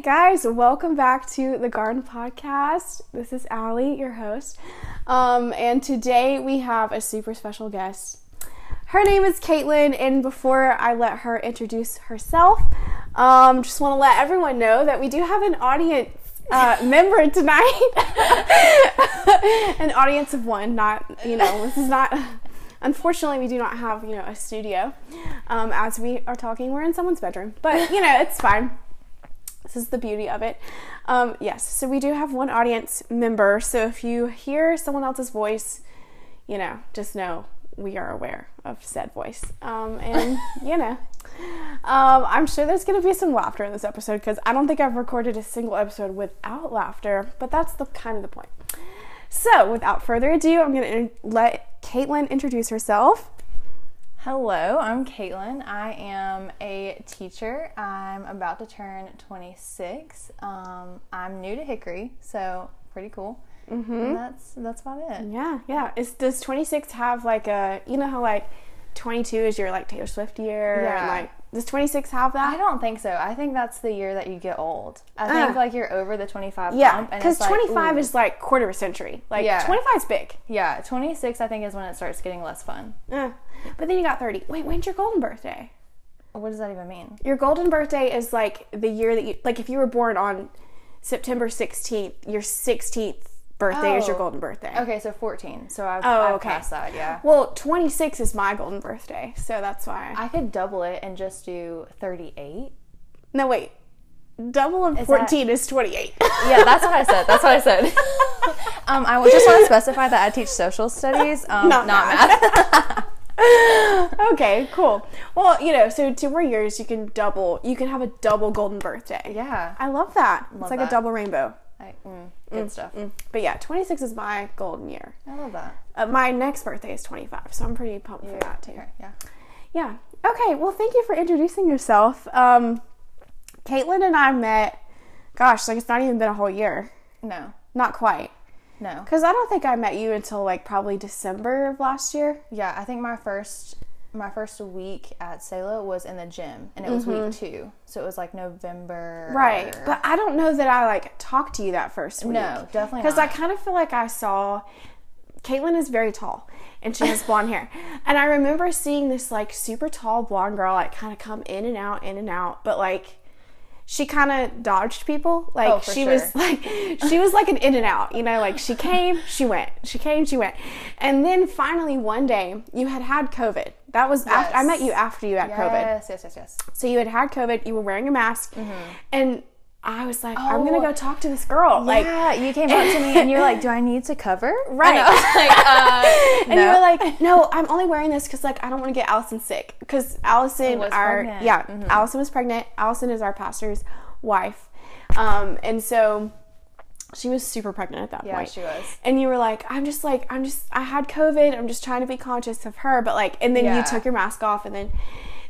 guys, welcome back to the Garden Podcast. This is Allie, your host. Um, and today we have a super special guest. Her name is Katlyn, and before I let her introduce herself, um, just want to let everyone know that we do have an audience uh, member tonight. an audience of one, not, you know, this is not. Unfortunately, we do not have, you know, a studio. Um, as we are talking, we're in someone's bedroom, but you know, it's fine. This is the beauty of it. Um, yes, so we do have one audience member. So if you hear someone else's voice, you know, just know we are aware of said voice. Um, and, you know, um, I'm sure there's going to be some laughter in this episode because I don't think I've recorded a single episode without laughter, but that's the kind of the point. So without further ado, I'm going to let Katlyn introduce herself. Hello, I'm Katlyn. I am a teacher. I'm about to turn 26. Um, I'm new to Hickory, so pretty cool. Mm-hmm. And that's that's about it. Yeah, yeah. Is does 26 have like a you know how like 22 is your like Taylor Swift year? Yeah. And, like does 26 have that? I don't think so. I think that's the year that you get old. I think Uh. like you're over the 25 Yeah, because it's like, 25 is like quarter of a century. Like Yeah. 25 is big. yeah. 26 I think is when it starts getting less fun. Uh, but then you got 30. Wait, when's your golden birthday? What does that even mean? Your golden birthday is like the year that you like if you were born on September 16th, your 16th birthday is your Oh. golden birthday. Okay, so 14. So I've, Oh, I've okay. passed that. Yeah. Well, 26 is my golden birthday, so that's why. I could double it and just do 38. no, wait. Double of that- 14 is 28. Yeah, that's what I said. That's what I said. um, I just want to specify that I teach social studies, um, Not not, math. math. okay, cool. Well, you know, so two more years, you can double. You can have a double golden birthday. yeah, I love that. it's like a double rainbow. I, mm, good stuff. But yeah, 26 is my golden year. I love that. Uh, my next birthday is 25, so I'm pretty pumped for that too. Okay, yeah. Yeah. Okay. Well, thank you for introducing yourself. Um, Katlyn and I met. Gosh, like it's not even been a whole year. No, Not quite. no. Because I don't think I met you until like probably December of last year. Yeah, I think my first my first week at Selah was in the gym, and it was week two, so it was like November. Mm-hmm. Right. But I don't know that I like talked to you that first week. No, definitely Because I kind of feel like I saw. Katlyn is very tall and she has blonde hair. And I remember seeing this like super tall blonde girl like kind of come in and out, in and out, but like she kind of dodged people. Like Oh, she sure. was like she was like an in and out, you know, like she came, she went. She came, she went. And then finally one day you had had COVID. That was after I met you after you had COVID. Yes, yes, yes, yes. So you had had COVID, you were wearing a mask, mm-hmm. and I was like, I'm gonna Mm-hmm. Oh. go talk to this girl. Like, yeah, you came up to me and you're like, "Do I need to cover?" Right. And I was like, uh, and no. you were like, no, I'm only wearing this because like I don't want to get Allison sick because Allison, Was our pregnant. yeah, Mhm. Allison was pregnant. Allison is our pastor's wife, um, and so she was super pregnant at that yeah, point. she was. And you were like, I'm just like, I'm just, I had COVID. I'm just trying to be conscious of her. But like, and then Yeah. you took your mask off, and then,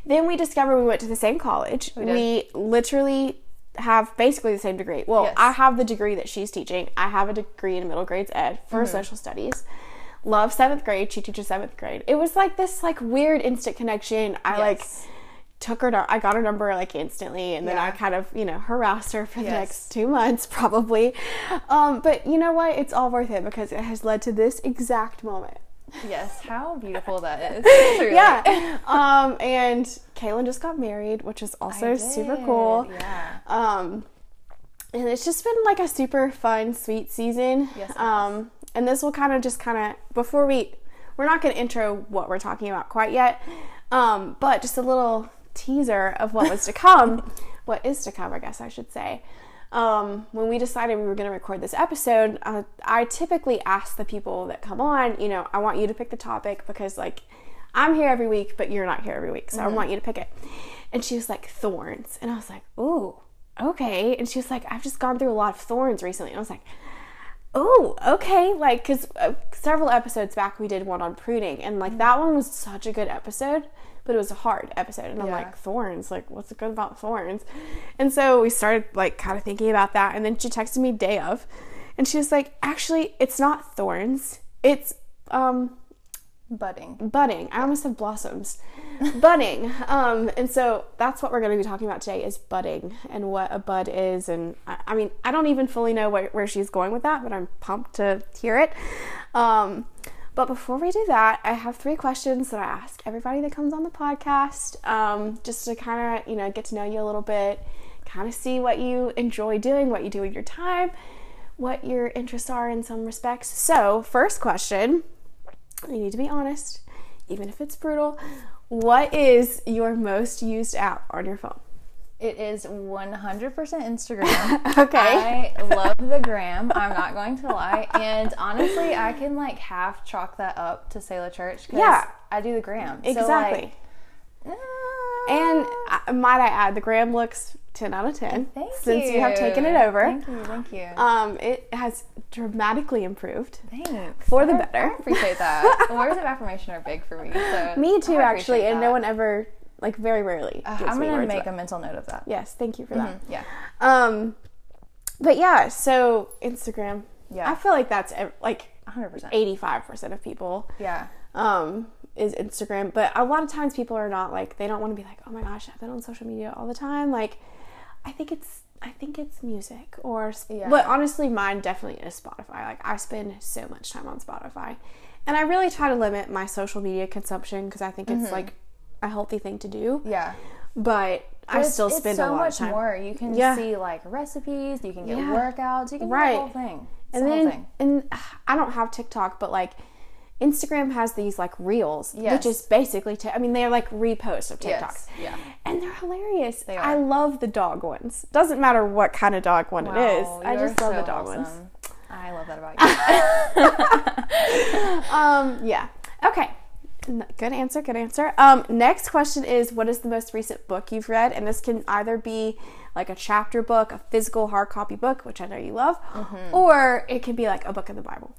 then we discovered we went to the same college. We, did. literally have basically the same degree. Well, Yes. I have the degree that she's teaching. I have a degree in middle grades ed for Mm-hmm. social studies. Love seventh grade. She teaches seventh grade. It was like this like weird instant connection. I like took her. I got her number like instantly, and then I kind of you know harassed her for the Yes. next two months probably. Um, but you know what? It's all worth it because it has led to this exact moment. Yes, how beautiful that is. Yeah. um, and Katlyn just got married, which is also super cool. Yeah. Um, and it's just been like a super fun, sweet season. Yes, Um, and this will kind of just kind of before we, we're not going to intro what we're talking about quite yet. Um, but just a little teaser of what was to come, what is to come, I guess I should say. Um, when we decided we were going to record this episode, uh, I typically ask the people that come on, you know, I want you to pick the topic because like I'm here every week, but you're not here every week, so I want you to pick it. And she was like thorns, and I was like, ooh, okay. And she was like, I've just gone through a lot of thorns recently. And I was like, oh, okay. Like, because uh, several episodes back we did one on pruning, and like that one was such a good episode, but it was a hard episode. And I'm like, thorns, like, what's good about thorns? And so we started like kind of thinking about that, and then she texted me day of, and she was like, actually, it's not thorns, it's um Budding. budding. I almost said blossoms. budding. Um, and so that's what we're going to be talking about today is budding and what a bud is. And I, I mean, I don't even fully know where, where she's going with that, but I'm pumped to hear it. Um, but before we do that, I have three questions that I ask everybody that comes on the podcast, um, just to kind of, you know, get to know you a little bit, kind of see what you enjoy doing, what you do with your time, what your interests are in some respects. So, first question you need to be honest, even if it's brutal. What is your most used app on your phone? It is 100% Instagram. Okay. I love the gram. I'm not going to lie. And honestly, I can like half chalk that up to Selah Church because Yeah. I do the gram. Exactly. So, like, and uh, might I add, the gram looks 10 out of 10 Thank since you. you. have taken it over. Thank you. Thank you. Um, it has dramatically improved. Thanks. for the I- better. I appreciate that. Words of affirmation are big for me. So Me too, actually, appreciate and that. no one ever, like, very rarely. Uh, I'm gonna make a mental note of that. Yes, thank you for that. Yeah. Um, but yeah, so Instagram. Yeah. I feel like that's ev- like 100%. 85% of people. Yeah. um, is Instagram. But a lot of times people are not like they don't want to be like, oh my gosh, I've been on social media all the time. Like, I think it's I think it's music or Yeah. but honestly, mine definitely is Spotify. Like I spend so much time on Spotify, and I really try to limit my social media consumption because I think it's like a healthy thing to do. Yeah. But I still spend so a lot much of time. more. You can Yeah. see like recipes. You can get Yeah. workouts. You can Right. do the whole thing. It's and the whole then thing. and I don't have TikTok, but like Instagram has these like reels, Yes. which is basically t- I mean they're like reposts of TikToks. Yes. Yeah. and they're hilarious. They I love the dog ones. Doesn't matter what kind of dog one it is. I just love so the dog ones. I love that about you. Um, yeah. Okay. Good answer. Good answer. Um, next question is, what is the most recent book you've read? And this can either be like a chapter book, a physical hard copy book, which I know you love, Mm-hmm. or it can be like a book in the Bible.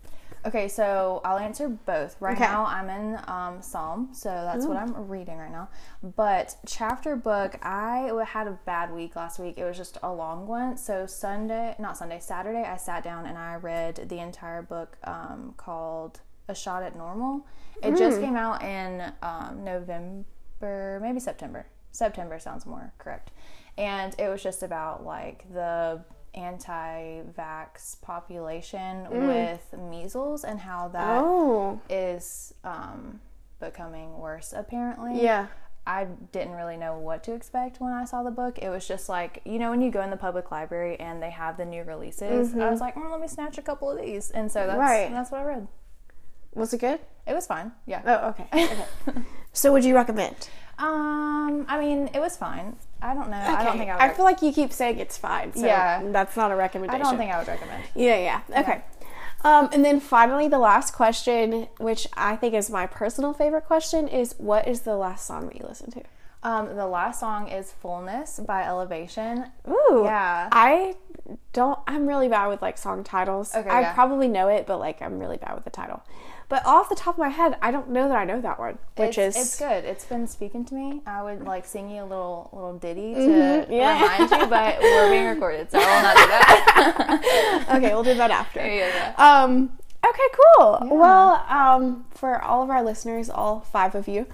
Okay, so I'll answer both. Right Okay. now, I'm in um, Psalm, so that's what I'm reading right now. But chapter book, I had a bad week last week. It was just a long one. So Sunday, not Sunday, Saturday, I sat down and I read the entire book um, called A Shot at Normal. It just came out in um, November, maybe September. September sounds more correct. And it was just about like the anti-vax population with measles and how that Oh, is um, becoming worse apparently. yeah. I didn't really know what to expect when I saw the book. It was just like, you know, when you go in the public library and they have the new releases, I was like, mm, let me snatch a couple of these. And so that's Right. that's what I read. Was it good? It was fine. Yeah. Oh, okay. okay. so, would you recommend? Um, I mean, it was fine. I don't know. I don't think I would. I feel like you keep saying it's fine. So Yeah. That's not a recommendation. I don't think I would recommend. Yeah, yeah. Okay. Um, and then finally, the last question, which I think is my personal favorite question, is what is the last song that you listened to? Um, the last song is "Fullness" by Elevation. Ooh. Yeah. I don't, I'm really bad with like song titles. Okay, I yeah. probably know it, but like I'm really bad with the title. But off the top of my head, I don't know that I know that one, which it's, is. it's good. It's been speaking to me. I would like sing you a little little ditty to Mm-hmm, yeah. remind you, but we're being recorded, so I will not do that. okay, we'll do that after. yeah, Um, okay, cool. Well, um, for all of our listeners, all five of you,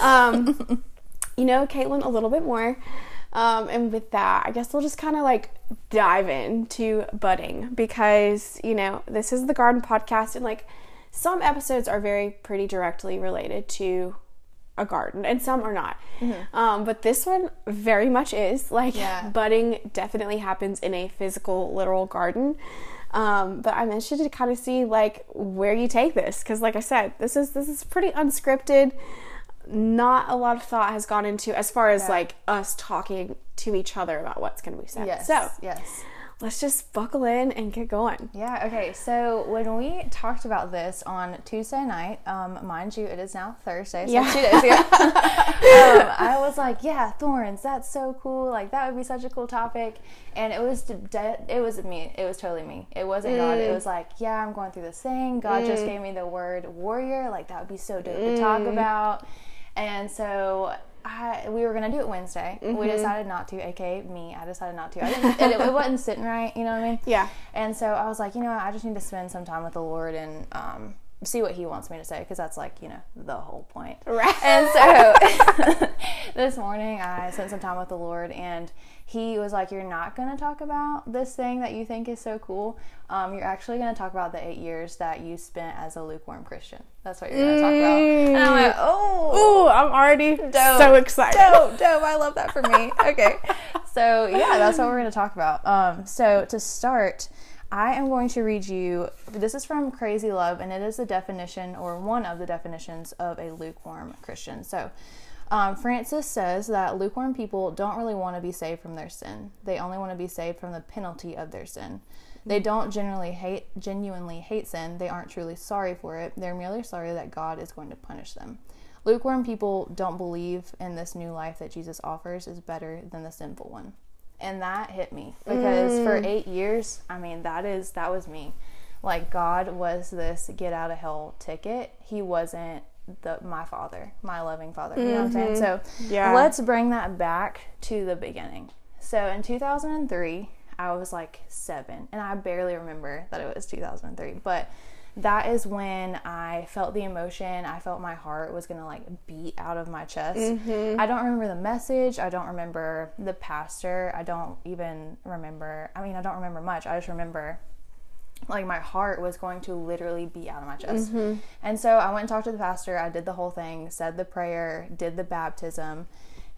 um, you know Katlyn a little bit more. Um, and with that, I guess we'll just kind of like dive into budding because, you know, this is the garden podcast and like some episodes are very pretty directly related to a garden and some are not. Um, but this one very much is like Yeah. budding definitely happens in a physical, literal garden. Um, but I'm interested to kind of see like where you take this because, like I said, this is this is pretty unscripted. Not a lot of thought has gone into as far as Yeah. like us talking to each other about what's going to be said. Yes. So yes. let's just buckle in and get going. Yeah, okay. So when we talked about this on Tuesday night, um, mind you, it is now Thursday, so Yeah. two days ago, um, I was like, yeah, thorns, that's so cool. Like, that would be such a cool topic. And it was, de- it was me. It was totally me. It wasn't God. It was like, yeah, I'm going through this thing. God just gave me the word warrior. Like, that would be so dope to talk about. And so I, we were gonna do it Wednesday. We decided not to, aka me. I decided not to. I didn't. it, it wasn't sitting right. You know what I mean? Yeah. And so I was like, you know, I just need to spend some time with the Lord and um, see what he wants me to say because that's like you know the whole point Right. and so this morning i spent some time with the lord and he was like you're not going to talk about this thing that you think is so cool um, you're actually going to talk about the eight years that you spent as a lukewarm christian that's what you're going to talk about and i'm like oh Ooh, I'm already so excited. dope, dope. I love that for me. Okay. So, yeah, that's what we're going to talk about. Um, so, to start, I am going to read you this is from Crazy Love, and it is the definition or one of the definitions of a lukewarm Christian. So, um, Francis says that lukewarm people don't really want to be saved from their sin. They only want to be saved from the penalty of their sin. They don't generally hate genuinely hate sin. They aren't truly sorry for it. They're merely sorry that God is going to punish them. Lukewarm people don't believe in this new life that Jesus offers is better than the sinful one. And that hit me because for 8 years, I mean, that is that was me. Like God was this get out of hell ticket. He wasn't the my father, my loving father. You know what I'm saying? Mm-hmm. So Yeah. let's bring that back to the beginning. So in 2003, I was like seven, and I barely remember that it was 2003, but that is when I felt the emotion. I felt my heart was gonna like beat out of my chest. Mm-hmm. I don't remember the message. I don't remember the pastor. I don't even remember. I mean, I don't remember much. I just remember like my heart was going to literally be out of my chest. Mm-hmm. And so I went and talked to the pastor. I did the whole thing, said the prayer, did the baptism.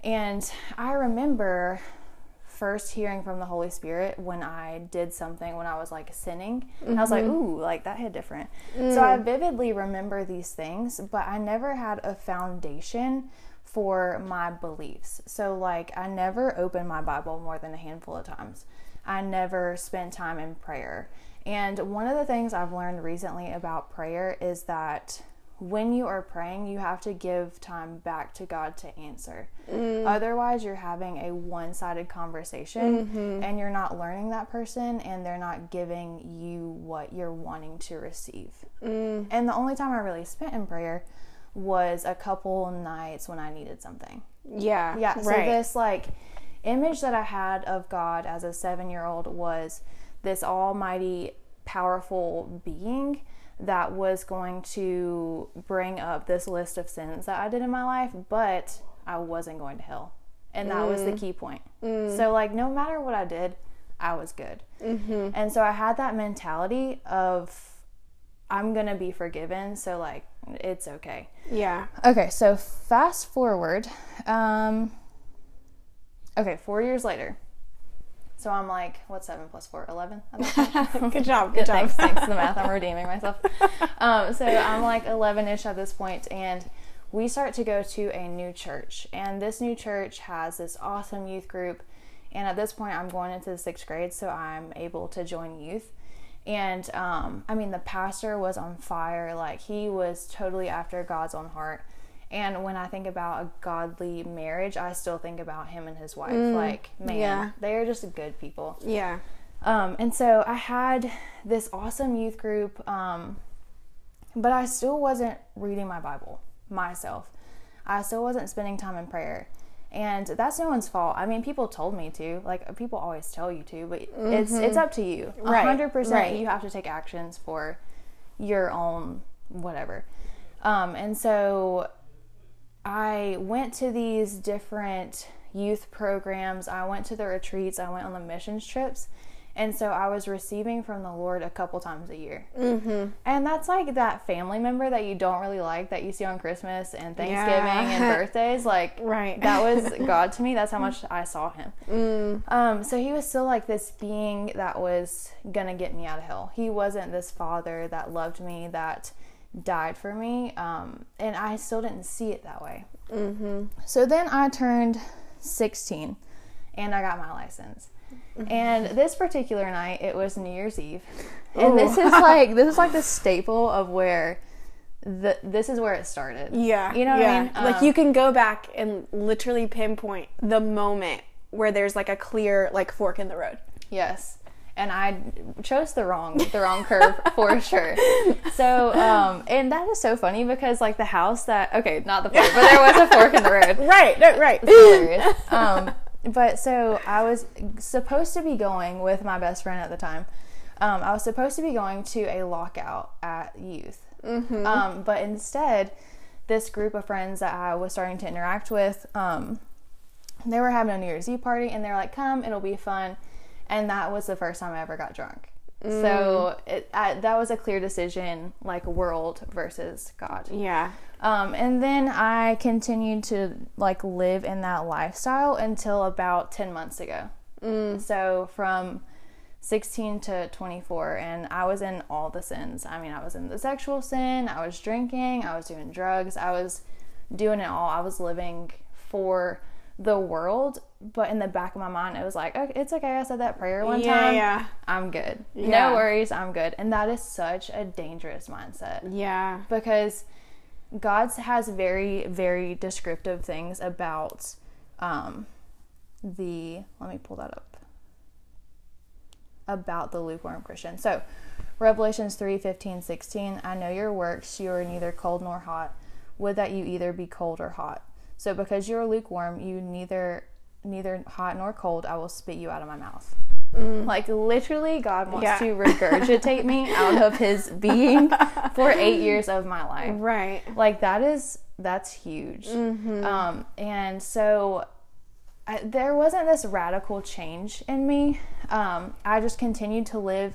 And I remember first hearing from the Holy Spirit when I did something when I was like sinning. And I was like, mm-hmm. ooh, like that hit different. So mm. I vividly remember these things, but I never had a foundation for my beliefs. So, like, I never opened my Bible more than a handful of times. I never spent time in prayer. And one of the things I've learned recently about prayer is that when you are praying, you have to give time back to God to answer. Mm. Otherwise, you're having a one sided conversation mm-hmm. and you're not learning that person and they're not giving you what you're wanting to receive. Mm. And the only time I really spent in prayer was a couple nights when I needed something. Yeah. Yeah. So Right. this like image that I had of God as a seven year old was this almighty, powerful being that was going to bring up this list of sins that I did in my life, but I wasn't going to hell. And that was the mm. key point. Mm. So, like, no matter what I did, I was good. Mm-hmm. And so I had that mentality of, I'm going to be forgiven. So, like, it's okay. yeah. Okay, so fast forward. Um, okay, four years later. So I'm like, what's seven plus four? Eleven. at that point? Good job. Good, Good job. thanks, thanks. The math, I'm redeeming myself. Um, so I'm like 11ish at this point, and we start to go to a new church, and this new church has this awesome youth group. And at this point, I'm going into the sixth grade, so I'm able to join youth. And um, I mean, the pastor was on fire. Like, he was totally after God's own heart. And when I think about a godly marriage, I still think about him and his wife. like, man, yeah. they are just good people. Yeah. Um, and so I had this awesome youth group, um, but I still wasn't reading my Bible myself. I still wasn't spending time in prayer. And that's no one's fault. I mean, people told me to. Like people always tell you to, but it's it's up to you. Right, hundred percent, right. you have to take actions for your own whatever. Um, and so I went to these different youth programs. I went to the retreats. I went on the missions trips. And so I was receiving from the Lord a couple times a year. Mm-hmm. And that's like that family member that you don't really like that you see on Christmas and Thanksgiving Yeah. and birthdays. Like, Right. that was God to me. That's how much I saw him. Mm. Um, so he was still like this being that was gonna get me out of hell. He wasn't this father that loved me, that died for me, um, and I still didn't see it that way. Mm-hmm. So then I turned 16, and I got my license. And this particular night, it was New Year's Eve, and this is like this is like the staple of where the this is where it started. Yeah. you know what yeah. I mean? Like Um, you can go back and literally pinpoint the moment where there's like a clear like fork in the road. Yes. And I chose the wrong the wrong curve for sure. So, um, and that is so funny because like the house that okay, not the fork, but there was a fork in the road. Right. No, right. Hilarious. Um, but so I was supposed to be going with my best friend at the time. Um, I was supposed to be going to a lockout at youth. Um, but instead, this group of friends that I was starting to interact with, um, they were having a New Year's Eve party, and they're like, "Come, it'll be fun." And that was the first time I ever got drunk. So it, I, that was a clear decision, like world versus God. Yeah. Um, and then I continued to like live in that lifestyle until about 10 months ago. So from 16 to 24, and I was in all the sins. I mean, I was in the sexual sin, I was drinking, I was doing drugs, I was doing it all. I was living for the world, but in the back of my mind, it was like, okay, it's okay. I said that prayer one Yeah, time. yeah. I'm good. Yeah. No worries. I'm good. And that is such a dangerous mindset Yeah. because God has very, very descriptive things about um, the. Let me pull that up. About the lukewarm Christian. So, Revelations 3 15, 16. I know your works. You are neither cold nor hot. Would that you either be cold or hot. So, because you are lukewarm, you neither neither hot nor cold, I will spit you out of my mouth. Like literally, God wants Yeah. to regurgitate me out of His being for eight years of my life. Right. like that is that's huge. Um and so I, there wasn't this radical change in me. Um i just continued to live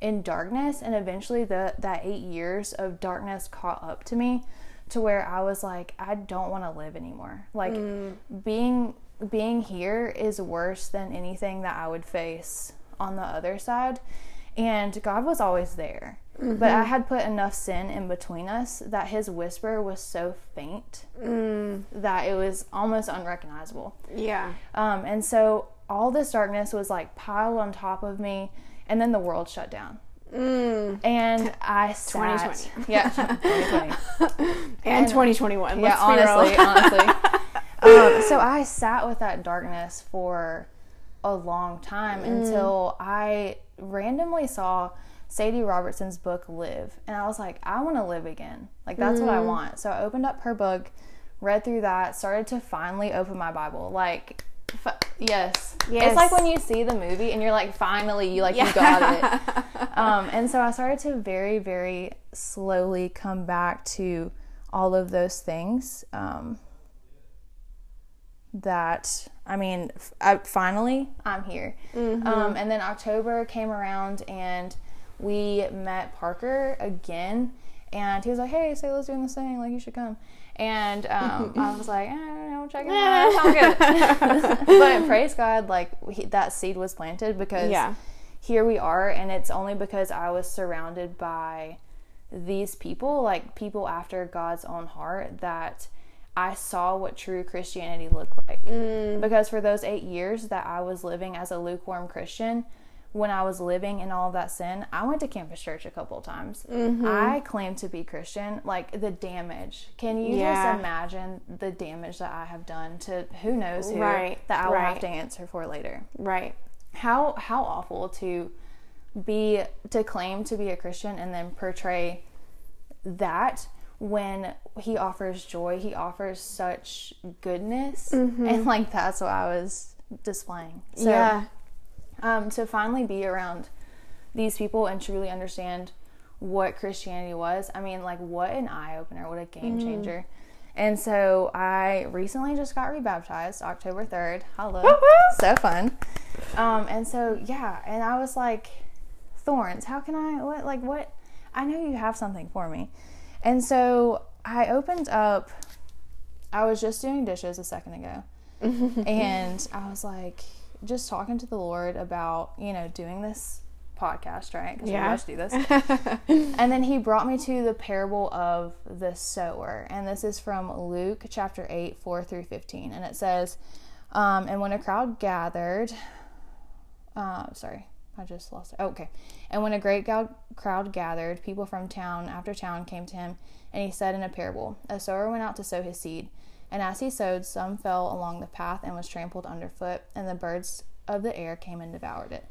in darkness and eventually the that eight years of darkness caught up to me to where i was like i don't want to live anymore. Like being being here is worse than anything that i would face on the other side and god was always there but i had put enough sin in between us that his whisper was so faint that it was almost unrecognizable Yeah. um, and so all this darkness was like piled on top of me, and then the world shut down. Mm. And I sat, 2020. yeah, 2020. And 2021. yeah, honestly, honestly. Um, so I sat with that darkness for a long time Mm. until I randomly saw Sadie Robertson's book Live, and I was like, I want to live again. Like that's Mm. what I want. So I opened up her book, read through that, started to finally open my Bible. Like, f- yes, Yes. It's like when you see the movie and you're like, finally, you like you got it. um, and so I started to very, very slowly come back to all of those things. Um, that I mean, f- I, finally I'm here. Um, and then October came around and we met Parker again, and he was like, "Hey, Selah's doing this thing. Like, you should come." And um, I was like, "I don't know, check it out. Sounds good." but praise God, like he, that seed was planted because Yeah. here we are, and it's only because I was surrounded by these people, like people after God's own heart, that I saw what true Christianity looked like. Mm. Because for those eight years that I was living as a lukewarm Christian, when I was living in all of that sin, I went to campus church a couple of times. Mm-hmm. I claimed to be Christian. Like the damage. Can you Yeah. just imagine the damage that I have done to who knows who Right, that I will have to answer for later? Right. how how awful to be to claim to be a Christian and then portray that when he offers joy, he offers such goodness, and like that's what I was displaying. So, yeah. um, to finally be around these people and truly understand what Christianity was, I mean, like what an eye opener, what a game changer. And so I recently just got rebaptized October 3rd. Hello. So fun. Um, and so, yeah, and I was like, Thorns, how can I, what, like, what? I know you have something for me. And so I opened up, I was just doing dishes a second ago. and I was like, just talking to the Lord about, you know, doing this podcast, right? Because Yeah. we must do this. and then he brought me to the parable of the sower. And this is from Luke chapter 8, 4 through 15. And it says, um, And when a crowd gathered, uh, sorry, I just lost it. Oh, okay. And when a great crowd gathered, people from town after town came to him, and he said in a parable, A sower went out to sow his seed. And as he sowed, some fell along the path and was trampled underfoot, and the birds of the air came and devoured it.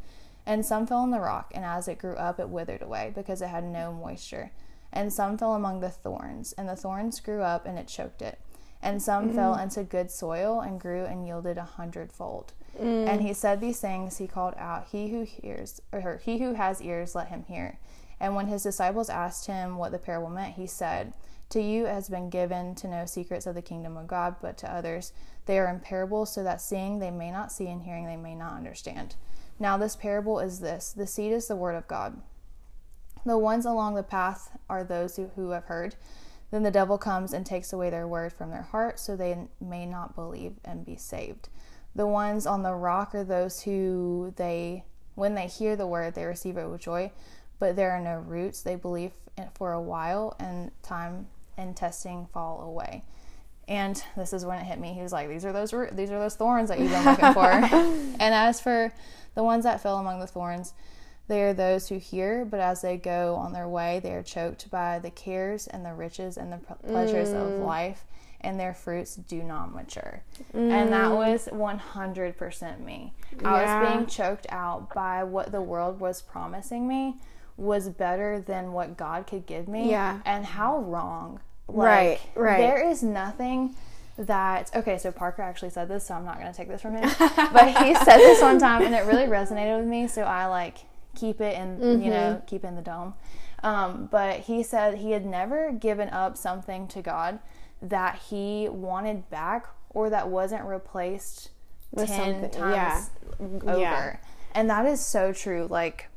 And some fell on the rock, and as it grew up, it withered away, because it had no moisture. And some fell among the thorns, and the thorns grew up, and it choked it. And some mm-hmm. fell into good soil, and grew and yielded a hundredfold. Mm. And he said these things, he called out, He who hears, or he who has ears, let him hear. And when his disciples asked him what the parable meant, he said, To you has been given to know secrets of the kingdom of God, but to others they are in parables, so that seeing they may not see, and hearing they may not understand. Now, this parable is this the seed is the word of God. The ones along the path are those who, who have heard. Then the devil comes and takes away their word from their heart, so they may not believe and be saved. The ones on the rock are those who they, when they hear the word, they receive it with joy, but there are no roots. They believe for a while, and time and testing fall away. And this is when it hit me. He was like, "These are those these are those thorns that you've been looking for." and as for the ones that fell among the thorns, they are those who hear, but as they go on their way, they are choked by the cares and the riches and the pleasures mm. of life, and their fruits do not mature. Mm. And that mm. was 100% me. Yeah. I was being choked out by what the world was promising me was better than what God could give me. Yeah. And how wrong. Like, right, right. There is nothing that okay so parker actually said this so i'm not going to take this from him but he said this one time and it really resonated with me so i like keep it in mm-hmm. you know mm-hmm. keep in the dome um, but he said he had never given up something to god that he wanted back or that wasn't replaced With 10 times yeah. over yeah. and that is so true like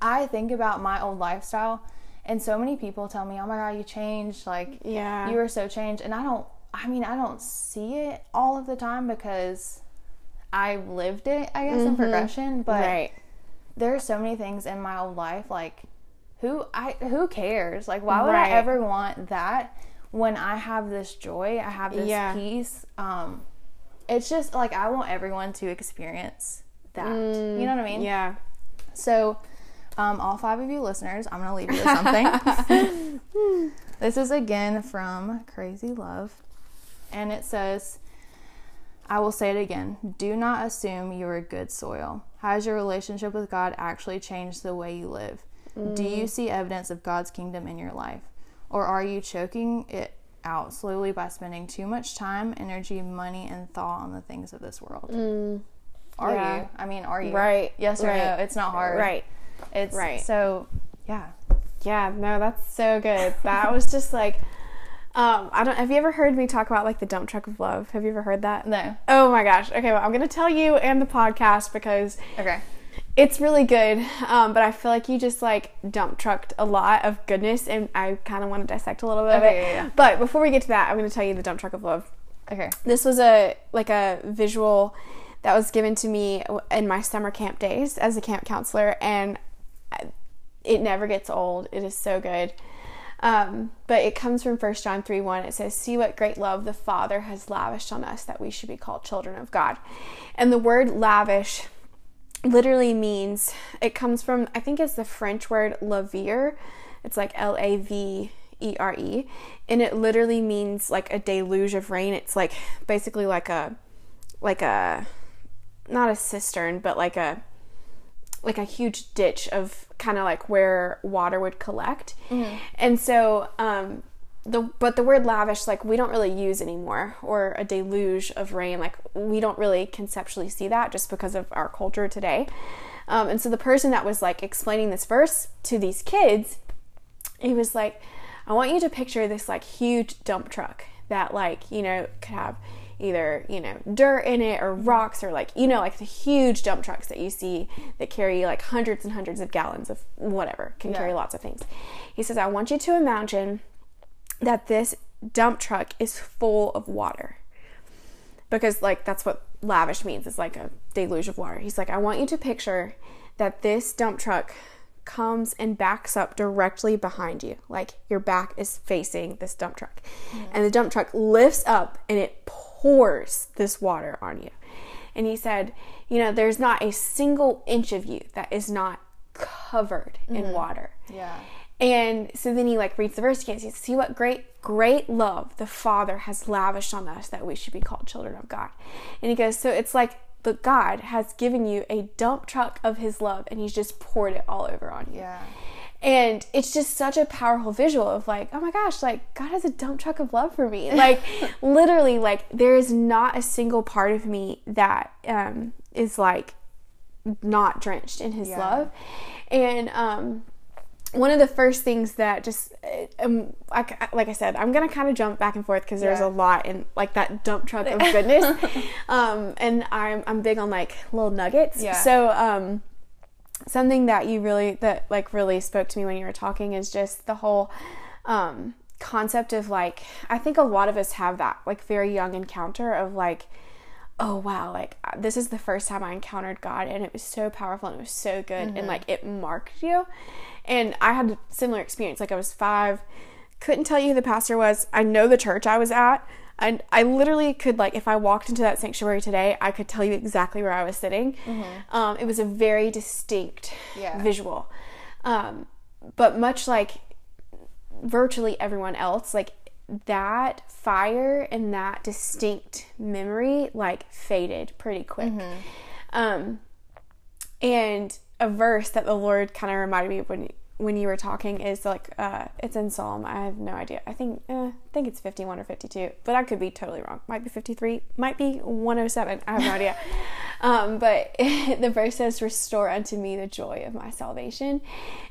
i think about my old lifestyle and so many people tell me oh my god you changed like yeah you were so changed and i don't i mean i don't see it all of the time because i lived it i guess mm-hmm. in progression but right there are so many things in my old life like who I who cares? Like why would right. I ever want that when I have this joy, I have this yeah. peace. Um it's just like I want everyone to experience that. Mm, you know what I mean? Yeah. So um, all five of you listeners, I'm gonna leave you with something. this is again from Crazy Love, and it says, I will say it again do not assume you are good soil. Has your relationship with God actually changed the way you live? Mm. Do you see evidence of God's kingdom in your life? Or are you choking it out slowly by spending too much time, energy, money, and thought on the things of this world? Mm. Are yeah. you? I mean, are you? Right. Yes or right. no? It's not hard. Right. It's right. So, yeah. Yeah, no, that's so good. That was just like um, I don't. Have you ever heard me talk about like the dump truck of love? Have you ever heard that? No. Oh my gosh. Okay, well, I'm gonna tell you and the podcast because okay, it's really good. Um, but I feel like you just like dump trucked a lot of goodness, and I kind of want to dissect a little bit okay, of it. Yeah, yeah. But before we get to that, I'm gonna tell you the dump truck of love. Okay. This was a like a visual that was given to me in my summer camp days as a camp counselor, and it never gets old. It is so good. Um, but it comes from 1 John 3 1. It says, See what great love the Father has lavished on us that we should be called children of God. And the word lavish literally means, it comes from, I think it's the French word lavire. It's like L A V E R E. And it literally means like a deluge of rain. It's like basically like a, like a, not a cistern, but like a, like a huge ditch of kind of like where water would collect. Mm-hmm. And so um the but the word lavish like we don't really use anymore or a deluge of rain like we don't really conceptually see that just because of our culture today. Um, and so the person that was like explaining this verse to these kids, he was like, I want you to picture this like huge dump truck that like, you know, could have either you know dirt in it or rocks or like you know like the huge dump trucks that you see that carry like hundreds and hundreds of gallons of whatever can yeah. carry lots of things he says i want you to imagine that this dump truck is full of water because like that's what lavish means it's like a deluge of water he's like i want you to picture that this dump truck comes and backs up directly behind you like your back is facing this dump truck mm-hmm. and the dump truck lifts up and it pours this water on you. And he said, You know, there's not a single inch of you that is not covered mm-hmm. in water. Yeah. And so then he like reads the verse again. He says, See what great, great love the Father has lavished on us that we should be called children of God. And he goes, So it's like the God has given you a dump truck of his love and he's just poured it all over on you. Yeah. And it's just such a powerful visual of like, oh my gosh, like God has a dump truck of love for me. Like literally, like there is not a single part of me that um, is like not drenched in His yeah. love. And um, one of the first things that just um, like, like I said, I'm gonna kind of jump back and forth because there's Yeah. a lot in like that dump truck of goodness, um, and I'm I'm big on like little nuggets. Yeah. So um, something that you really that like really spoke to me when you were talking is just the whole um, concept of like I think a lot of us have that like very young encounter of like oh wow like uh, this is the first time I encountered God and it was so powerful and it was so good and like it marked you. And I had a similar experience like I was 5 couldn't tell you who the pastor was. I know the church I was at. And I literally could like if I walked into that sanctuary today I could tell you exactly where I was sitting. Um, it was a very distinct Yeah. visual. Um, but much like virtually everyone else like that fire and that distinct memory like faded pretty quick. Um and a verse that the lord kind of reminded me of when when you were talking is like uh it's in psalm. I have no idea. I think uh, i think it's 51 or 52 but i could be totally wrong. Might be 53 might be 107 i have no idea. Um but the verse says restore unto me the joy of my salvation.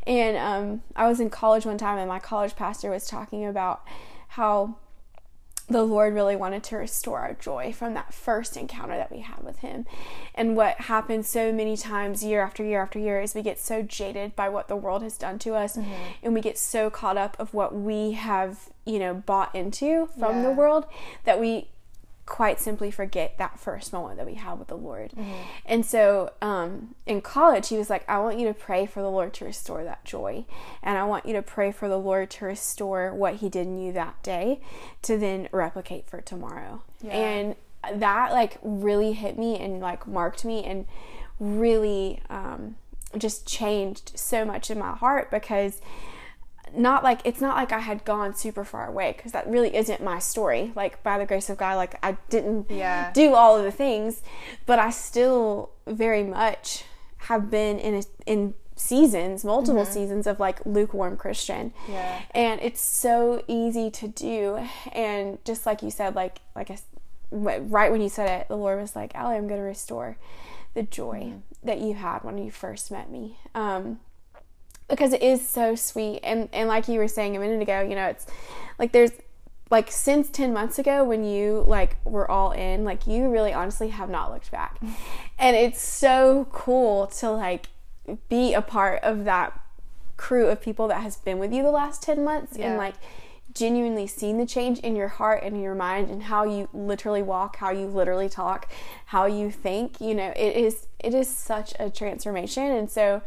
And um i was in college one time and my college pastor was talking about how the Lord really wanted to restore our joy from that first encounter that we had with Him. And what happens so many times, year after year after year, is we get so jaded by what the world has done to us, mm-hmm. and we get so caught up of what we have, you know, bought into from the world that we quite simply forget that first moment that we had with the Lord. And so um, in college, he was like, I want you to pray for the Lord to restore that joy. And I want you to pray for the Lord to restore what he did in you that day to then replicate for tomorrow. Yeah. And that like really hit me and like marked me and really um, just changed so much in my heart because not like it's not like I had gone super far away because that really isn't my story. Like by the grace of God, like I didn't Yeah. do all of the things, but I still very much have been in a, in seasons, multiple seasons of like lukewarm Christian. Yeah. And it's so easy to do. And just like you said, like like I, right when you said it, the Lord was like, "Allie, I'm going to restore the joy that you had when you first met me." Um, because it is so sweet and and like you were saying a minute ago you know it's like there's like since 10 months ago when you like were all in like you really honestly have not looked back and it's so cool to like be a part of that crew of people that has been with you the last 10 months Yeah. and like genuinely seen the change in your heart and your mind and how you literally walk how you literally talk how you think you know it is it is such a transformation. And so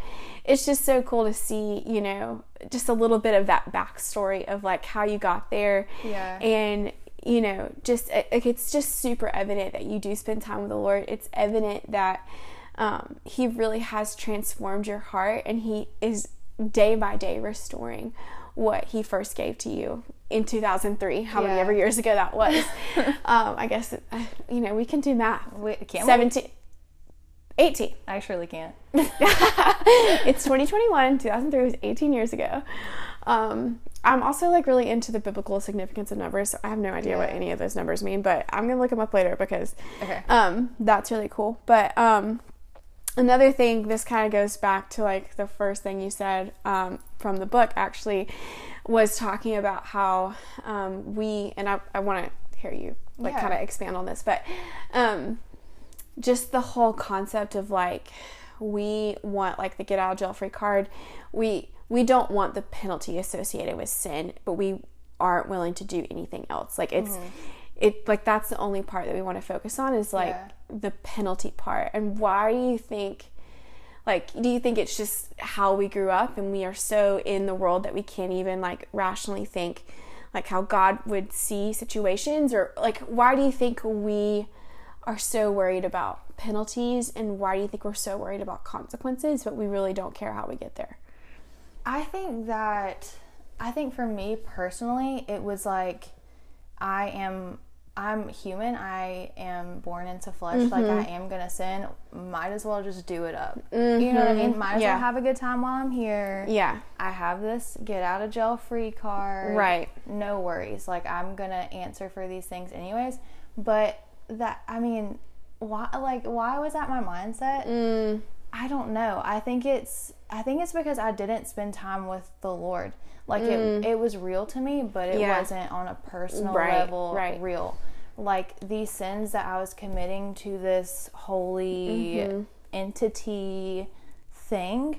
it's just so cool to see you know just a little bit of that backstory of like how you got there. Yeah. and you know just it- it's just super evident that you do spend time with the lord. It's evident that um, he really has transformed your heart and he is day by day restoring what he first gave to you in 2003 how many ever years ago that was. Um, i guess uh, you know we can do math. Wait, can't 17 18? I surely can't. it's 2021 2003 was 18 years ago. Um, i'm also like really into the biblical significance of numbers so i have no idea what any of those numbers mean but i'm gonna look them up later because Okay. um, that's really cool. But um, another thing this kind of goes back to like the first thing you said um, from the book actually was talking about how um, we and i, I want to hear you like Yeah. kind of expand on this but um, just the whole concept of like we want like the get out of jail free card we we don't want the penalty associated with sin but we aren't willing to do anything else like it's it like that's the only part that we want to focus on is like Yeah. the penalty part and why do you think like do you think it's just how we grew up and we are so in the world that we can't even like rationally think like how god would see situations? Or like why do you think we are so worried about penalties and why do you think we're so worried about consequences but we really don't care how we get there? I think that I think for me personally, it was like I am I'm human. I am born into flesh. Like I am gonna sin. Might as well just do it up. You know what I mean? Might as Yeah. well have a good time while I'm here. yeah I have this get out of jail free card. Right. No worries. Like I'm gonna answer for these things anyways. But that I mean, why like why was that my mindset? mm, I don't know. I think it's I think it's because I didn't spend time with the Lord. Like it, it was real to me, but it Mm. Yeah. wasn't on a personal Right, level right. real. Like these sins that I was committing to this holy Mm-hmm. entity thing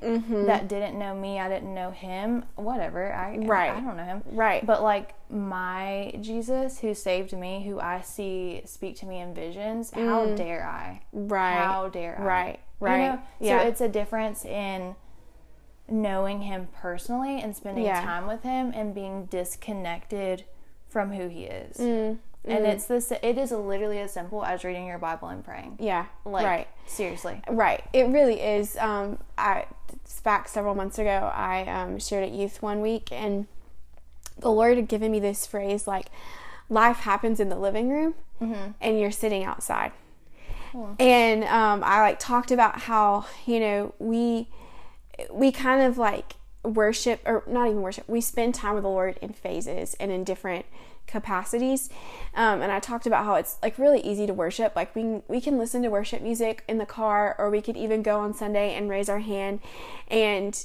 that didn't know me, I didn't know him, whatever. I Right. I don't know him. Right. But like my Jesus who saved me, who I see speak to me in visions, how dare I? right. How dare I? Right. You Right. know? Yeah. So it's a difference in knowing him personally and spending Yeah. time with him and being disconnected from who he is. Mm, And it's this it is literally as simple as reading your Bible and praying. yeah. Like right. seriously. Right. It really is. Um, I back several months ago, I um, shared at youth one week, and the Lord had given me this phrase like, "Life happens in the living room, and you're sitting outside." And um, I like talked about how you know we we kind of like worship or not even worship we spend time with the lord in phases and in different capacities. Um, and i talked about how it's like really easy to worship. Like we we can listen to worship music in the car or we could even go on sunday and raise our hand. And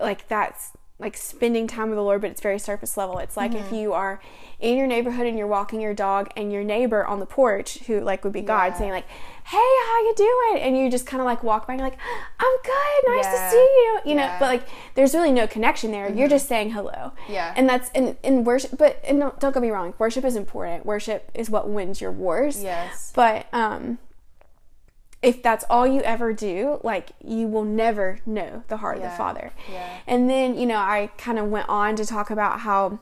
like that's like spending time with the lord but it's very surface level. It's like if you are in your neighborhood and you're walking your dog and your neighbor on the porch who like would be god Yeah. saying like hey how you doing? And you just kind of like walk by and you're like i'm good. Nice Yeah. to see you you know? But like there's really no connection there. You're just saying hello. Yeah. and that's in, in worship but and don't, don't get me wrong worship is important. Worship is what wins your wars. Yes. but um if that's all you ever do like you will never know the heart of the father Yeah. and then you know i kind of went on to talk about how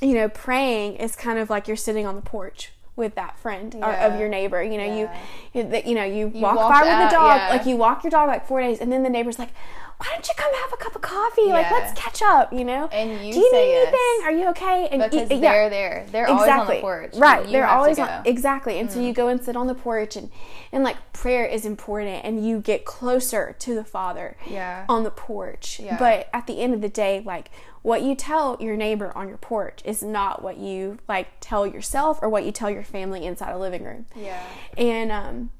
you know praying is kind of like you're sitting on the porch with that friend or of your neighbor you know Yeah. you you, you know you, walk walked by with out, the dog yeah. like you walk your dog like four days and then the neighbor's like why don't you come have a cup of coffee like let's catch up you know And you do you say need yes. anything are you okay and Because yeah they're there. They're always on the porch. Right. They're always on exactly. And so Mm. you go and sit on the porch and and like prayer is important and you get closer to the Father Yeah. on the porch. Yeah. But at the end of the day, like what you tell your neighbor on your porch is not what you like tell yourself or what you tell your family inside a living room. Yeah. And um,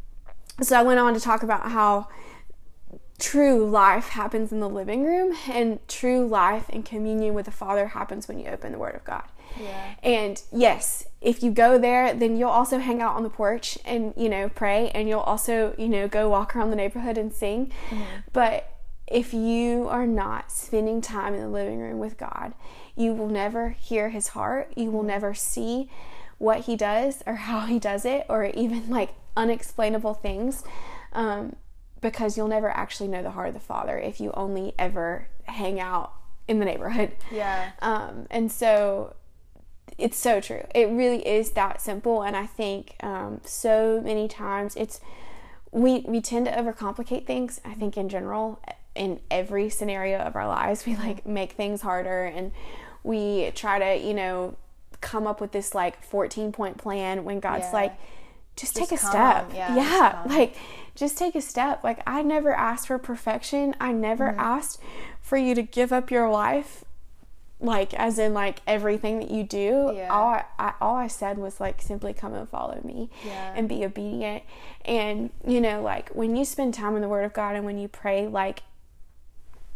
so I went on to talk about how true life happens in the living room and true life and communion with the Father happens when you open the Word of God. Yeah. And yes, if you go there, then you'll also hang out on the porch and, you know, pray and you'll also, you know, go walk around the neighborhood and sing. But if you are not spending time in the living room with God, you will never hear his heart. You will never see what he does or how he does it or even like unexplainable things. Um, because you'll never actually know the heart of the Father if you only ever hang out in the neighborhood. Yeah. Um, and so it's so true. It really is that simple. And I think um, so many times it's we we tend to overcomplicate things. I think in general, in every scenario of our lives, we like make things harder and we try to you know come up with this like 14 point plan when God's Yeah. like just, take a step. Yeah, yeah like just take a step. Like I never asked for perfection. I never Mm-hmm. asked for you to give up your life like as in like everything that you do Yeah. all I, I all I said was like simply come and follow me Yeah. and be obedient and you know like when you spend time in the word of God and when you pray like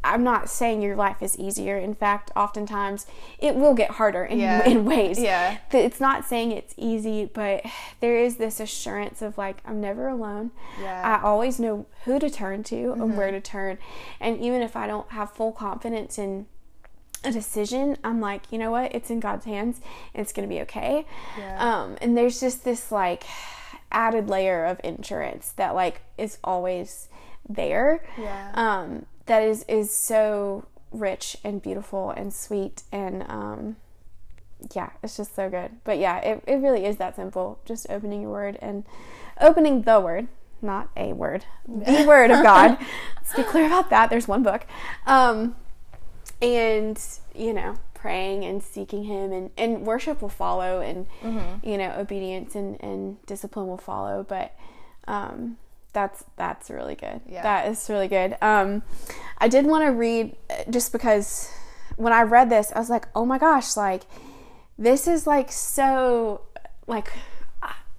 I'm not saying your life is easier. In fact, oftentimes it will get harder in, Yeah. in ways. Yeah. It's not saying it's easy, but there is this assurance of like, I'm never alone. Yeah. I always know who to turn to and where to turn. And even if I don't have full confidence in a decision, I'm like, you know what? It's in God's hands it's going to be okay. Yeah. Um, and there's just this like added layer of insurance that like is always there Yeah. um, that is is so rich and beautiful and sweet and um, yeah, it's just so good. But yeah, it, it really is that simple. Just opening your word and opening the word, not a word, the word of God. Let's be clear about that. There's one book. Um, and, you know, praying and seeking Him and, and worship will follow and, you know, obedience and, and discipline will follow. But, um, that's that's really good. Yeah. That is really good. Um, I did want to read uh, just because when I read this, I was like, oh my gosh, like this is like so like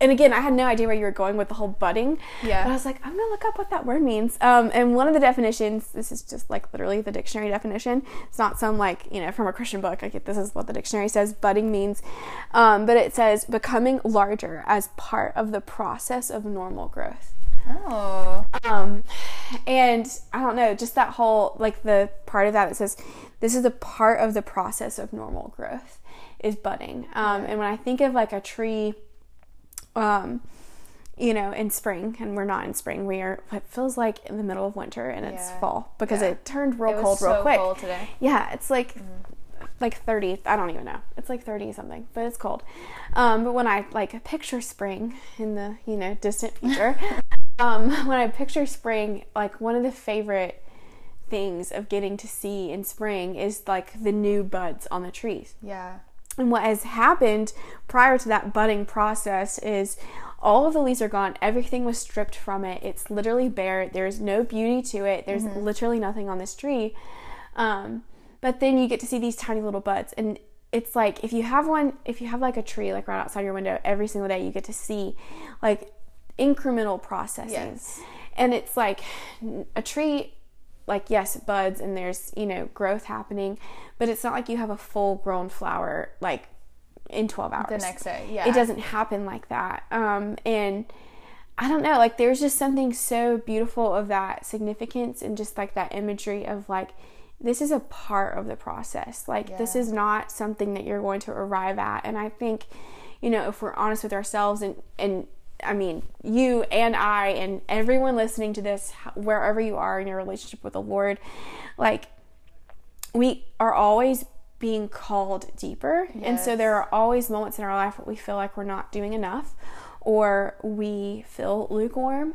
and again, I had no idea where you were going with the whole budding. Yeah. But I was like, I'm gonna look up what that word means. Um, and one of the definitions, this is just like literally the dictionary definition. It's not some like you know from a Christian book. Like this is what the dictionary says. Budding means, um, but it says becoming larger as part of the process of normal growth. Oh. Um, and I don't know, just that whole like the part of that that says this is a part of the process of normal growth is budding. Um, and when I think of like a tree, um, you know, in spring, and we're not in spring, we are. It feels like in the middle of winter, and it's fall because Yeah. it turned real It cold so real quick. cold today. Yeah, it's like like 30. I don't even know. It's like 30 something, but it's cold. Um, but when I like picture spring in the you know distant future, um, when I picture spring, like one of the favorite things of getting to see in spring is like the new buds on the trees. Yeah. And what has happened prior to that budding process is all of the leaves are gone. Everything was stripped from it. It's literally bare. There's no beauty to it. There's literally nothing on this tree. Um, but then you get to see these tiny little buds. And it's like if you have one, if you have like a tree like right outside your window every single day, you get to see like incremental processes. Yes. And it's like a tree like yes buds and there's you know growth happening but it's not like you have a full grown flower like in 12 hours The next day. Yeah. it doesn't happen like that um and i don't know like there's just something so beautiful of that significance and just like that imagery of like this is a part of the process like this is not something that you're going to arrive at and i think you know if we're honest with ourselves and and I mean, you and I and everyone listening to this, wherever you are in your relationship with the Lord, like we are always being called deeper. And so there are always moments in our life where we feel like we're not doing enough or we feel lukewarm.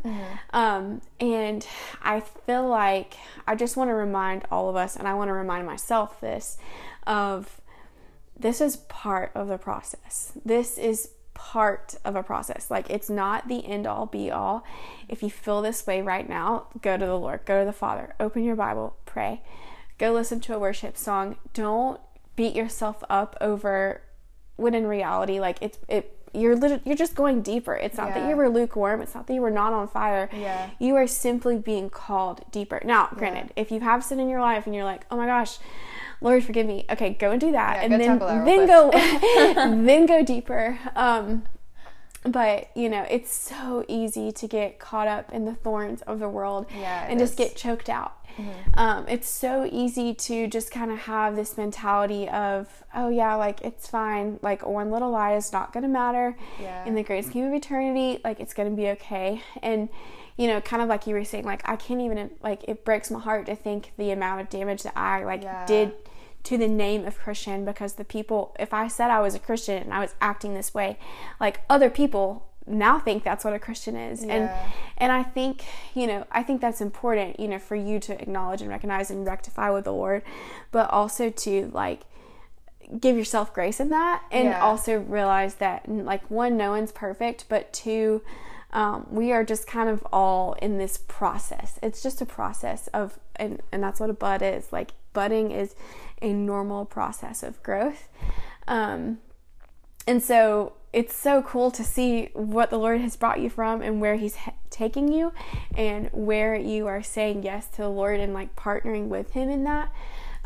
Um, and I feel like I just want to remind all of us, and I want to remind myself this of this is part of the process. This is part of a process. Like it's not the end all be all. If you feel this way right now, go to the Lord, go to the Father, open your Bible, pray, go listen to a worship song. Don't beat yourself up over when in reality, like it's it. You're lit- you're just going deeper. It's not that you were lukewarm. It's not that you were not on fire. Yeah. You are simply being called deeper. Now, granted, if you have sin in your life and you're like, "Oh my gosh, Lord, forgive me." Okay, go and do that, Yeah, and then then go then go deeper. Um, but you know, it's so easy to get caught up in the thorns of the world Yeah, and just get choked out. Um, it's so easy to just kind of have this mentality of, oh yeah, like it's fine. Like one little lie is not going to matter Yeah. in the great scheme of eternity. Like it's going to be okay. And you know, kind of like you were saying, like I can't even like it breaks my heart to think the amount of damage that I like Yeah. did to the name of Christian because the people, if I said I was a Christian and I was acting this way, like other people now think that's what a Christian is. And and I think, you know, I think that's important, you know, for you to acknowledge and recognize and rectify with the Lord, but also to like give yourself grace in that and Yeah. also realize that like one no one's perfect but two um, we are just kind of all in this process. It's just a process of and, and that's what a bud is. Like budding is a normal process of growth. Um, and so it's so cool to see what the Lord has brought you from and where He's he- taking you and where you are saying yes to the Lord and like partnering with Him in that.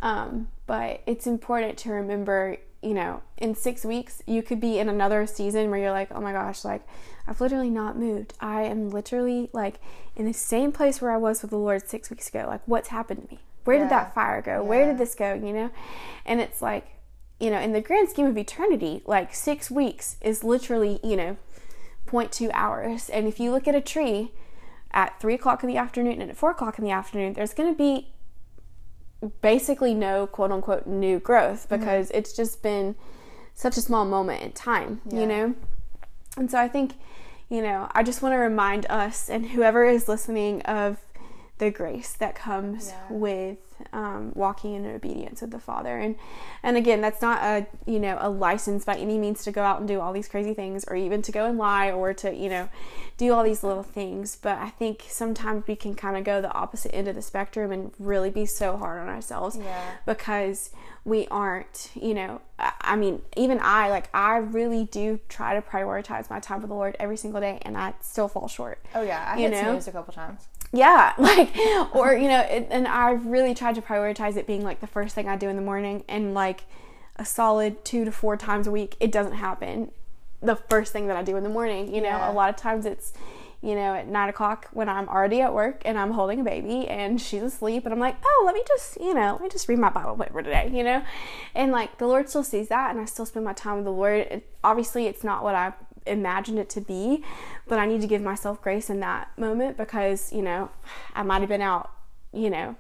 Um, but it's important to remember, you know, in six weeks, you could be in another season where you're like, oh my gosh, like I've literally not moved. I am literally like in the same place where I was with the Lord six weeks ago. Like, what's happened to me? Where did that fire go? Where did this go? You know? And it's like, you know, in the grand scheme of eternity, like six weeks is literally, you know, 0.2 hours. And if you look at a tree at three o'clock in the afternoon and at four o'clock in the afternoon, there's going to be basically no quote unquote new growth mm-hmm. because it's just been such a small moment in time, Yeah. you know? And so I think, you know, I just want to remind us and whoever is listening of the grace that comes Yeah. with um, walking in obedience with the Father. And and again, that's not a you know a license by any means to go out and do all these crazy things, or even to go and lie, or to you know do all these little things. But I think sometimes we can kind of go the opposite end of the spectrum and really be so hard on ourselves Yeah. because we aren't, you know, I mean, even I, like, I really do try to prioritize my time with the Lord every single day, and I still fall short. Oh yeah, I You hit know? snooze a couple times. Yeah, like, or, you know, it, and I've really tried to prioritize it being like the first thing I do in the morning, and like a solid two to four times a week, it doesn't happen the first thing that I do in the morning. You know, Yeah. a lot of times it's, you know, at nine o'clock when I'm already at work and I'm holding a baby and she's asleep, and I'm like, oh, let me just, you know, let me just read my Bible paper today, you know? And like the Lord still sees that, and I still spend my time with the Lord. It, obviously, it's not what I imagined it to be, but I need to give myself grace in that moment because, you know, I might have been out, you know,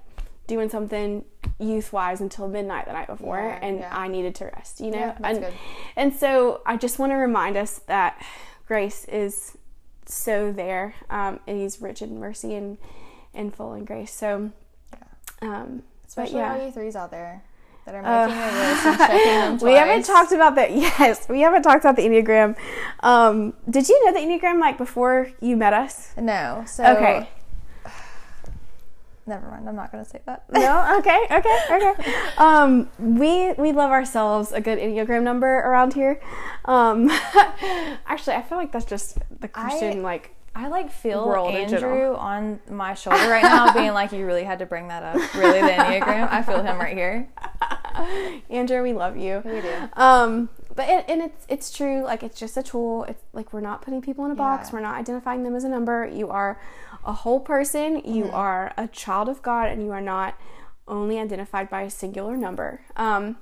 doing something youth wise until midnight the night before, Yeah, and yeah. I needed to rest, you know? Yeah, and, good. and so I just want to remind us that grace is so there. Um, and He's rich in mercy and, and full in grace. So, um, Especially yeah. all you threes out there that are Uh, making a list and checking them twice. we haven't talked about that. Yes, we haven't talked about the Enneagram. Um, did you know the Enneagram like before you met us? No. So Okay. Never mind. I'm not gonna say that. No. Okay. Okay. Okay. Um, we we love ourselves a good Enneagram number around here. Um, actually, I feel like that's just the Christian like. I like feel World Andrew on my shoulder right now, being like, "You really had to bring that up." Really, the enneagram. I feel him right here. Andrew, we love you. We do. Um, but it, and it's it's true. Like it's just a tool. It's like we're not putting people in a box. We're not identifying them as a number. You are a whole person. You Mm-hmm. are a child of God, and you are not only identified by a singular number. Um,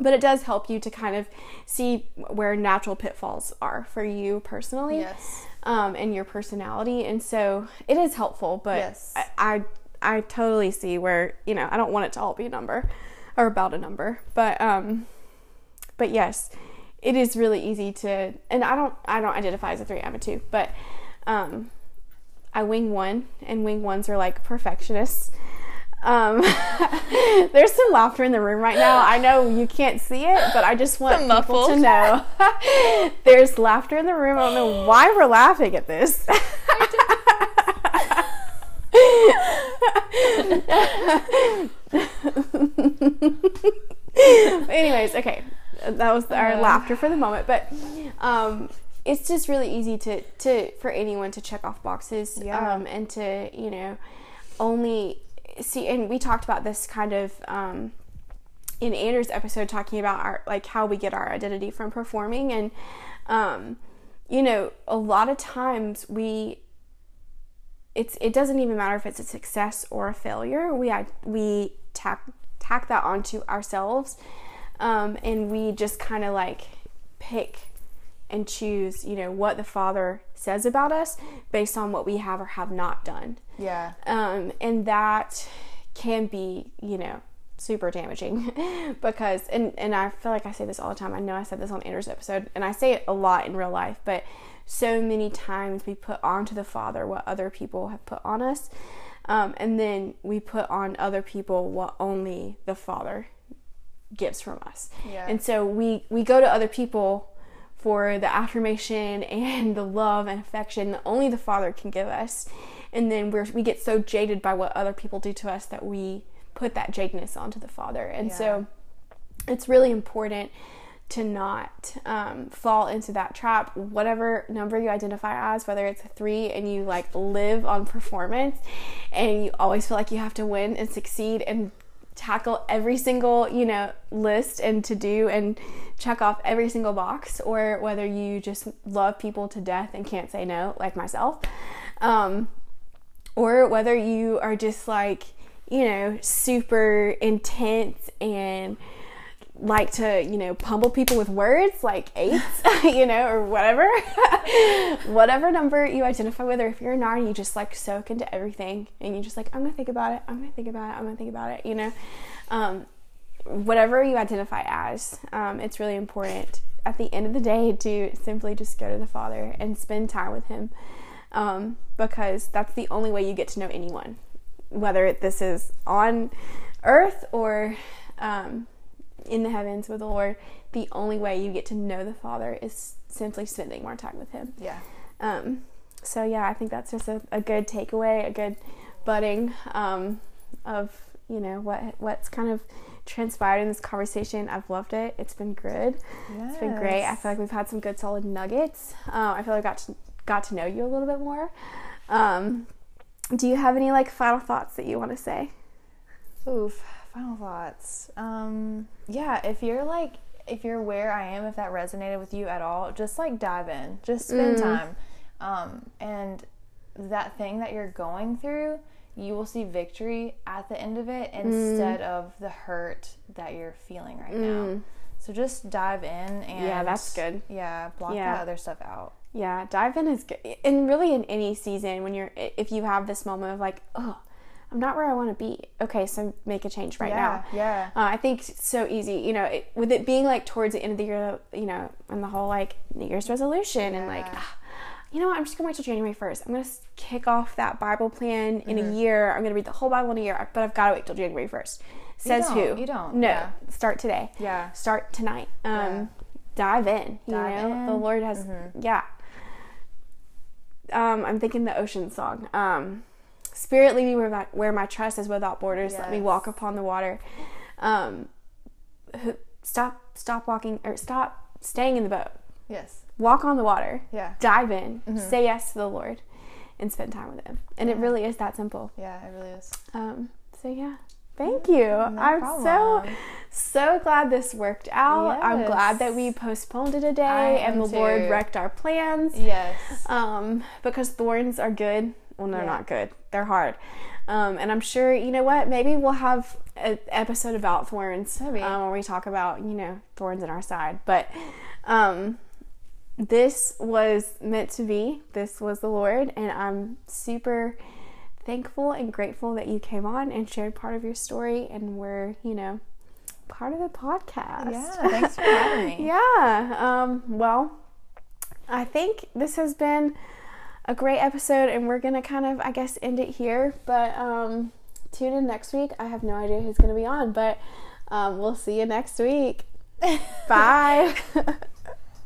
but it does help you to kind of see where natural pitfalls are for you personally Yes. um, and your personality. And so it is helpful, but Yes. I, I I totally see where you know I don't want it to all be a number or about a number, but um, but yes, it is really easy to. And I don't I don't identify as a three. I'm a two, but um, I wing one, and wing ones are like perfectionists. Um, there's some laughter in the room right now. I know you can't see it, but I just want people to know there's laughter in the room. I don't know why we're laughing at this. Anyways, okay, that was our Uh. laughter for the moment, but um, it's just really easy to to for anyone to check off boxes Yeah. um, and to you know only see. And we talked about this kind of. Um, in Andrew's episode talking about our like how we get our identity from performing and um you know a lot of times we it's it doesn't even matter if it's a success or a failure. We we tack tack that onto ourselves um and we just kind of like pick and choose you know what the father says about us based on what we have or have not done. Yeah. um, and that can be you know super damaging because and and I feel like I say this all the time. I know I said this on Andrew's episode and I say it a lot in real life but so many times we put onto the father what other people have put on us um, and then we put on other people what only the father gives from us Yeah. and so we we go to other people for the affirmation and the love and affection that only the father can give us and then we're we get so jaded by what other people do to us that we put that jadedness onto the father and Yeah. so it's really important to not um, fall into that trap. Whatever number you identify as whether it's a three and you like live on performance and you always feel like you have to win and succeed and tackle every single you know list and to do and check off every single box or whether you just love people to death and can't say no like myself um, or whether you are just like you know super intense and like to you know pummel people with words like eight, you know or whatever. Whatever number you identify with or if you're a nine you just like soak into everything and you just like i'm gonna think about it i'm gonna think about it i'm gonna think about it you know? Um, whatever you identify as um, it's really important at the end of the day to simply just go to the father and spend time with him um, because that's the only way you get to know anyone whether this is on earth or um, in the heavens with the Lord, the only way you get to know the Father is simply spending more time with Him. Yeah. Um, so yeah, I think that's just a, a good takeaway, a good budding um, of you know what what's kind of transpired in this conversation. I've loved it. It's been good. Yes. It's been great. I feel like we've had some good solid nuggets. Uh, I feel like I got to got to know you a little bit more. Um, do you have any like final thoughts that you want to say? Oof. Final thoughts. Um, yeah, if you're like, if you're where I am, if that resonated with you at all, just like dive in, just spend Mm. time. Um, and that thing that you're going through, you will see victory at the end of it instead of the hurt that you're feeling right now. Mm. So just dive in and Yeah, that's good. Yeah, block Yeah. that other stuff out. Yeah, dive in is good, and really in any season when you're if you have this moment of like, oh, I'm not where I want to be. Okay, so make a change right yeah, now. yeah, Uh, I think it's so easy, you know, it, with it being like towards the end of the year, you know, and the whole like New Year's resolution and like, Yeah. ah, you know what, I'm just gonna wait till January 1st. I'm gonna kick off that Bible plan in Mm-hmm. a year. I'm gonna read the whole Bible in a year, but I've got to wait till January 1st. Says don't, who? you don't, No, yeah. start today. yeah. Start tonight. Um, Yeah. Dive in. You Dive know, in. Mm-hmm. the Lord has, yeah. Um, I'm thinking the ocean song. Um, Spirit lead me where my, where my trust is without borders. Let me walk upon the water. Um, stop, stop walking or stop staying in the boat. Yes. Walk on the water. Yeah. Dive in. Mm-hmm. Say yes to the Lord, and spend time with Him. And it really is that simple. Yeah, it really is. Um, so yeah, thank you. I'm so problem. so glad this worked out. I'm glad that we postponed it a day and the Lord wrecked our plans. Yes. Um, because thorns are good. Well, no, they're Yeah. not good. They're hard. Um, and I'm sure you know what. Maybe we'll have an episode about thorns Maybe. um, where we talk about you know thorns in our side. But um, this was meant to be. This was the Lord, and I'm super thankful and grateful that you came on and shared part of your story, and we're you know part of the podcast. Yeah, thanks for having me. Yeah. Um, well, I think this has been a great episode, and we're gonna kind of, I guess, end it here. But um, tune in next week. I have no idea who's gonna be on, but um, we'll see you next week. Bye.